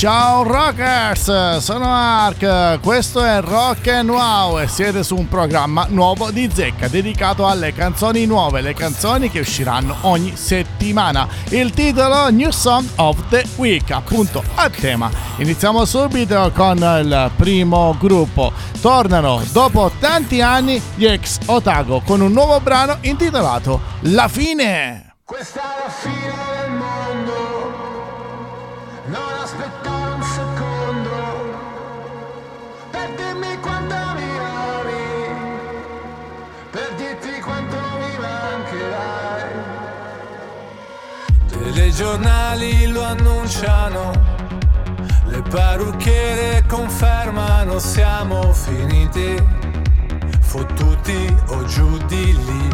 Ciao Rockers, sono Mark, questo è Rock and Wow e siete su un programma nuovo di Zecca dedicato alle canzoni nuove, le canzoni che usciranno ogni settimana. Il titolo New Song of the Week, appunto a tema. Iniziamo subito con il primo gruppo. Tornano dopo tanti anni gli ex Otago con un nuovo brano intitolato La fine. Questa è la fine Telegiornali lo annunciano, le parrucchiere confermano siamo finiti, fottuti o giù di lì.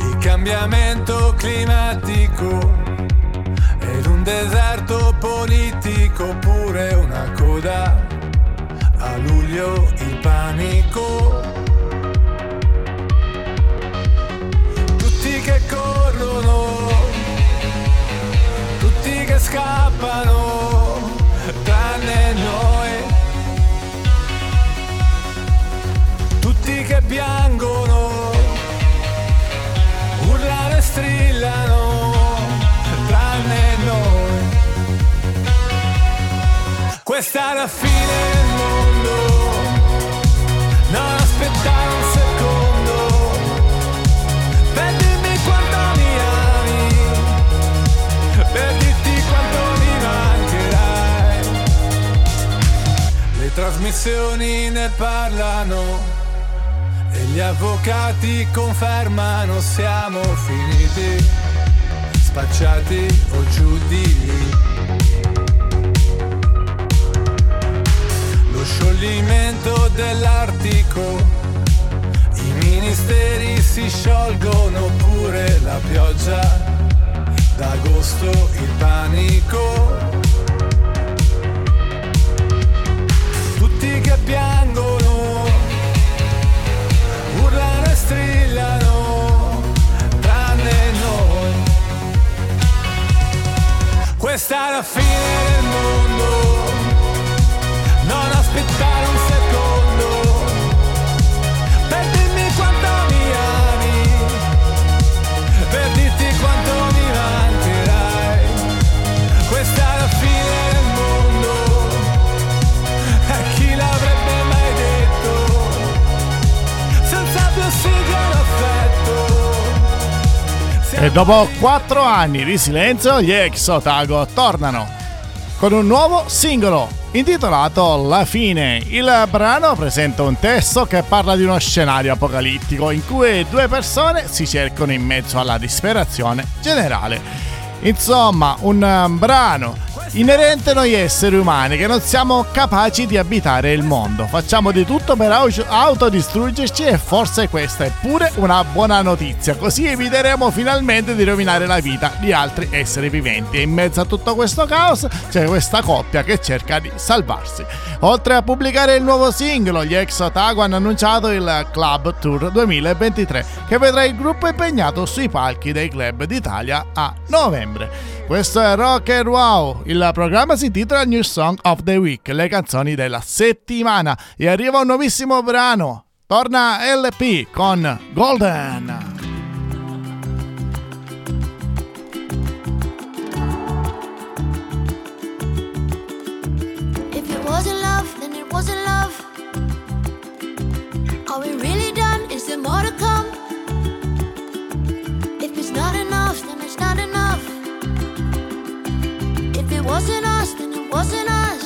Il cambiamento climatico deserto politico pure una coda. A luglio il panico questa è la fine del mondo. Non aspettare un secondo. Per dirmi quanto mi ami. Per dirti quanto mi mancherai. Le trasmissioni ne parlano e gli avvocati confermano siamo finiti, spacciati o giù di lì. Scioglimento dell'Artico, i ministeri si sciolgono pure la pioggia, d'agosto il panico. Tutti che piangono E dopo 4 anni di silenzio, gli ex Otago tornano con un nuovo singolo intitolato La fine. Il brano presenta un testo che parla di uno scenario apocalittico in cui due persone si cercano in mezzo alla disperazione generale. Insomma, un um, brano inerente a noi esseri umani che non siamo capaci di abitare il mondo. Facciamo di tutto per au- autodistruggerci e forse questa è pure una buona notizia, così eviteremo finalmente di rovinare la vita di altri esseri viventi. E in mezzo a tutto questo caos c'è questa coppia che cerca di salvarsi. Oltre a pubblicare il nuovo singolo, gli ex Otago hanno annunciato il Club Tour 2023 che vedrà il gruppo impegnato sui palchi dei club d'Italia a novembre. Questo è Rock and Wow, il programma si intitola New Song of the Week, le canzoni della settimana e arriva un nuovissimo brano. Torna LP con Golden. Are we really done? Is there more to come? If it's not enough, then it's wasn't us, then it wasn't us.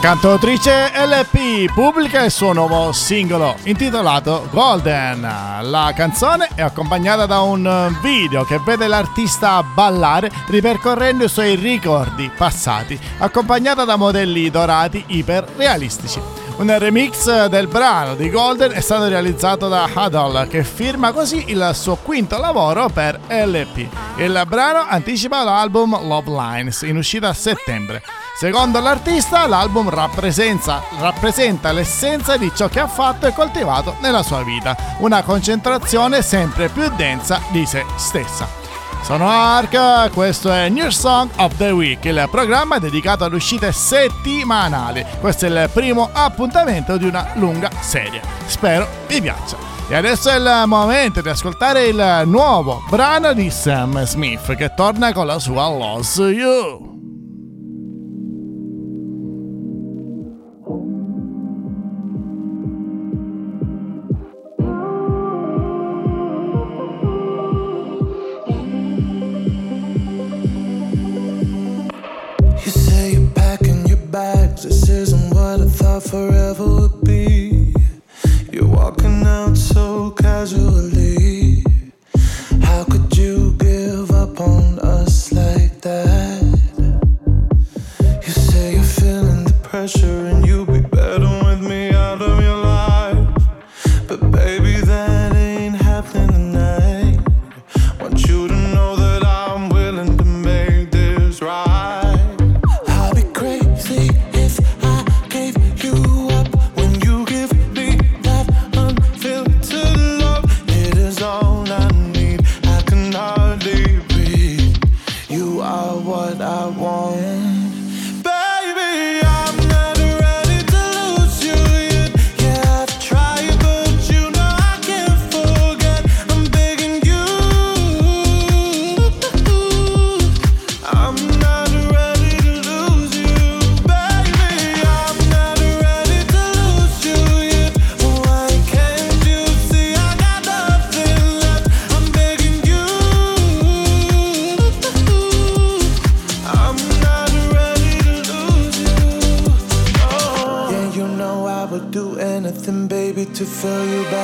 cantautrice LP pubblica il suo nuovo singolo intitolato Golden. La canzone è accompagnata da un video che vede l'artista ballare ripercorrendo i suoi ricordi passati, accompagnata da modelli dorati iper realistici. Un remix del brano di Golden è stato realizzato da Huddle che firma così il suo quinto lavoro per LP. Il brano anticipa l'album Love Lines in uscita a settembre. Secondo l'artista, l'album rappresenta l'essenza di ciò che ha fatto e coltivato nella sua vita, una concentrazione sempre più densa di se stessa. Sono Ark, questo è New Song of the Week, il programma dedicato alle uscite settimanali. Questo è il primo appuntamento di una lunga serie. Spero vi piaccia. E adesso è il momento di ascoltare il nuovo brano di Sam Smith che torna con la sua Lost You. forever for you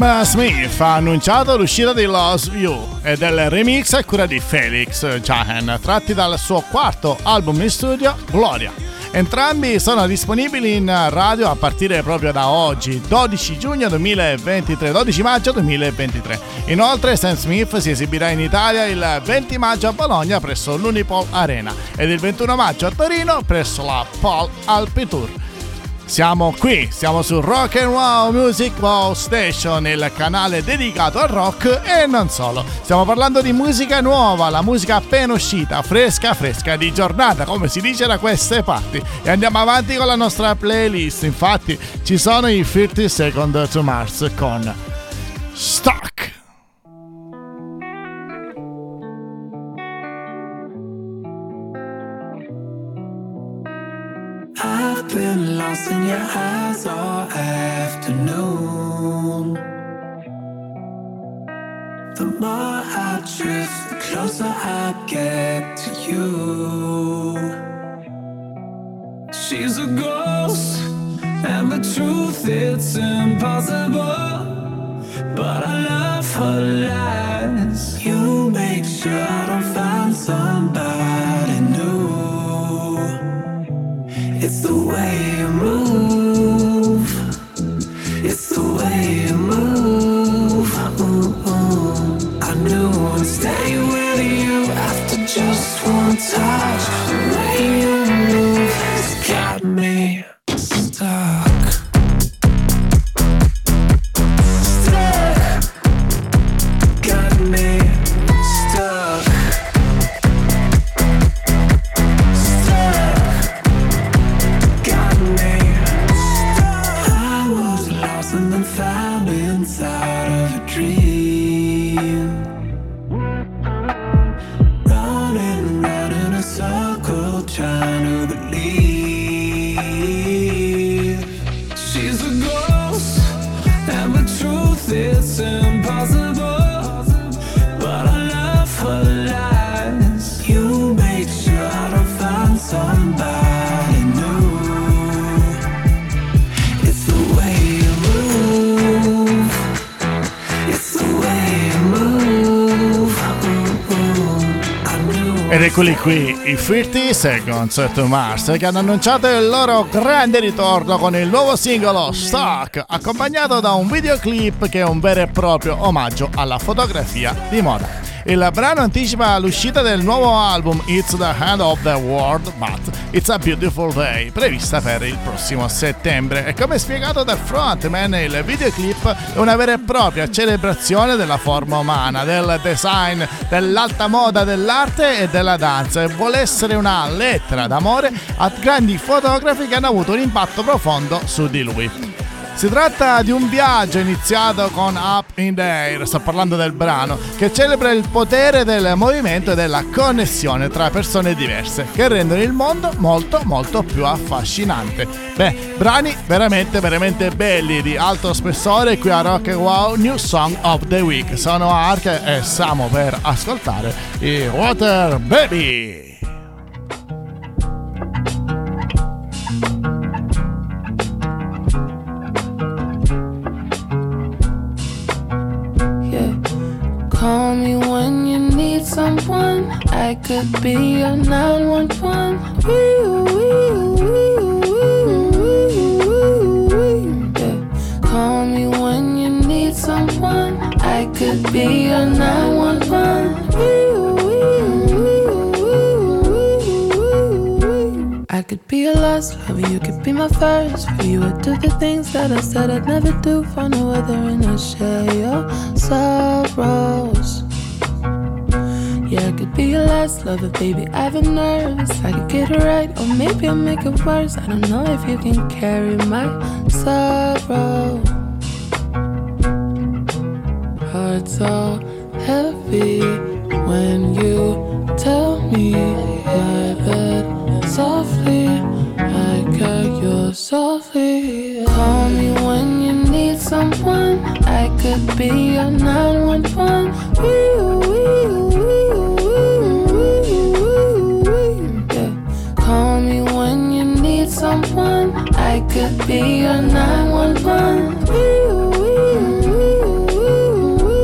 Sam Smith ha annunciato l'uscita di Lost You e del remix a cura di Felix Jahan, tratti dal suo quarto album in studio, Gloria. Entrambi sono disponibili in radio a partire proprio da oggi, 12 giugno 2023, 12 maggio 2023. Inoltre Sam Smith si esibirà in Italia il 20 maggio a Bologna presso l'Unipol Arena ed il 21 maggio a Torino presso la Paul Alpitour. Siamo qui, siamo su Rock and Wow Music Wow Station, il canale dedicato al rock e non solo. Stiamo parlando di musica nuova, la musica appena uscita, fresca fresca di giornata, come si dice da queste parti. E andiamo avanti con la nostra playlist. Infatti, ci sono i 30 Second to Mars con Stock. Been lost in your eyes all afternoon. The more I drift, the closer I get to you. She's a ghost, and the truth it's impossible. But I love her lies. A circle trying to eccoli qui, i 30 Seconds to Mars, che hanno annunciato il loro grande ritorno con il nuovo singolo Stock, accompagnato da un videoclip che è un vero e proprio omaggio alla fotografia di moda. Il brano anticipa l'uscita del nuovo album It's the End of the World, but It's a Beautiful Day, prevista per il prossimo settembre. E come spiegato dal frontman, il videoclip è una vera e propria celebrazione della forma umana, del design, dell'alta moda dell'arte e della danza e vuole essere una lettera d'amore a grandi fotografi che hanno avuto un impatto profondo su di lui. Si tratta di un viaggio iniziato con Up in the Air, sto parlando del brano, che celebra il potere del movimento e della connessione tra persone diverse, che rendono il mondo molto molto più affascinante. Beh, brani veramente veramente belli, di alto spessore qui a Rock and Wow New Song of the Week. Sono Ark e siamo per ascoltare i Water Baby. Could be your 911. Wee, wee, wee, wee, wee, wee. Yeah. Call me when you need someone. I could be your 911. Wee, wee, wee, wee, wee, wee. I could be your last lover, you could be my first. For you, I'd do the things that I said I'd never do for no other, and I share your sorrows. Yeah, I could be your last lover, baby. I've been nervous. I could get it right, or maybe I'll make it worse. I don't know if you can carry my sorrow. Heart's so heavy when you tell me my bed softly. I got your softly. Call me when you need someone. I could be your 911. Wee, be your 911. Wee, wee, wee, wee,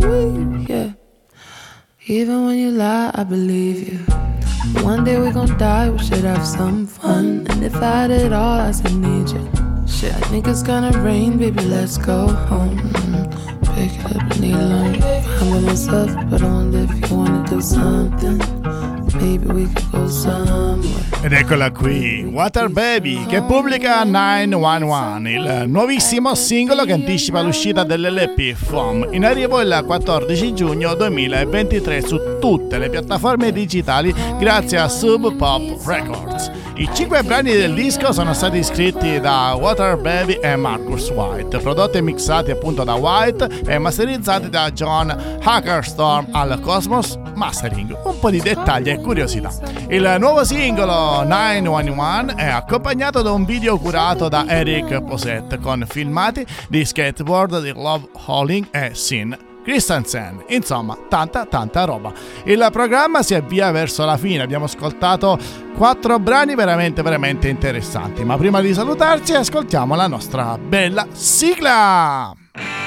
wee, wee. Yeah. Even when you lie, I believe you. One day we gon' die, we should have some fun. And if I had it all, I still need you. Shit, I think it's gonna rain, baby, let's go home. Pick up, a long. I'm by myself, but I wonder if you wanna do something. Ed eccola qui, Water Baby, che pubblica 911, il nuovissimo singolo che anticipa l'uscita dell'LP FOM, in arrivo il 14 giugno 2023 su tutte le piattaforme digitali grazie a Sub Pop Records. I cinque brani del disco sono stati scritti da Water Baby e Marcus White, prodotti e mixati appunto da White e masterizzati da John Hackerstorm al Cosmos Mastering. Un po' di dettagli e curiosità. Il nuovo singolo 911 è accompagnato da un video curato da Eric Posette con filmati di skateboard di Love Hauling e Sin Christensen. Insomma, tanta tanta roba. Il programma si avvia verso la fine, abbiamo ascoltato quattro brani veramente veramente interessanti, ma prima di salutarci ascoltiamo la nostra bella sigla.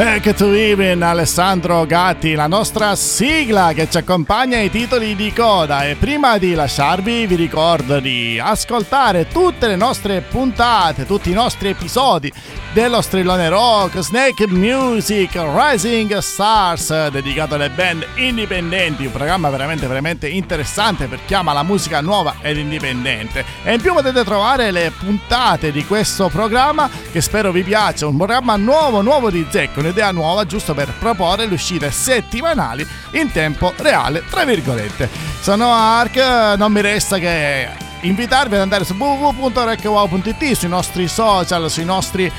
Back to Even, Alessandro Gatti, la nostra sigla che ci accompagna ai titoli di coda. E prima di lasciarvi, vi ricordo di ascoltare tutte le nostre puntate, tutti i nostri episodi dello strillone rock, Snake Music, Rising Stars, dedicato alle band indipendenti. Un programma veramente, veramente interessante per chi ama la musica nuova ed indipendente. E in più potete trovare le puntate di questo programma che spero vi piaccia. Un programma nuovo, nuovo di Zecco, un'idea nuova giusto per proporre le uscite settimanali in tempo reale, tra virgolette. Sono Ark, non mi resta che invitarvi ad andare su www.recwow.it, sui nostri social, sui nostri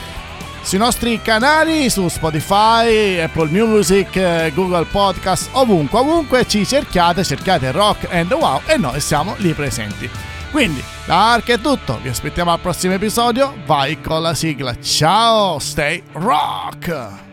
sui nostri canali, su Spotify, Apple Music, eh, Google Podcast, ovunque, ovunque ci cerchiate, cerchiate Rock and Wow e noi siamo lì presenti. Quindi, da Ark è tutto, vi aspettiamo al prossimo episodio, vai con la sigla, ciao, stay rock!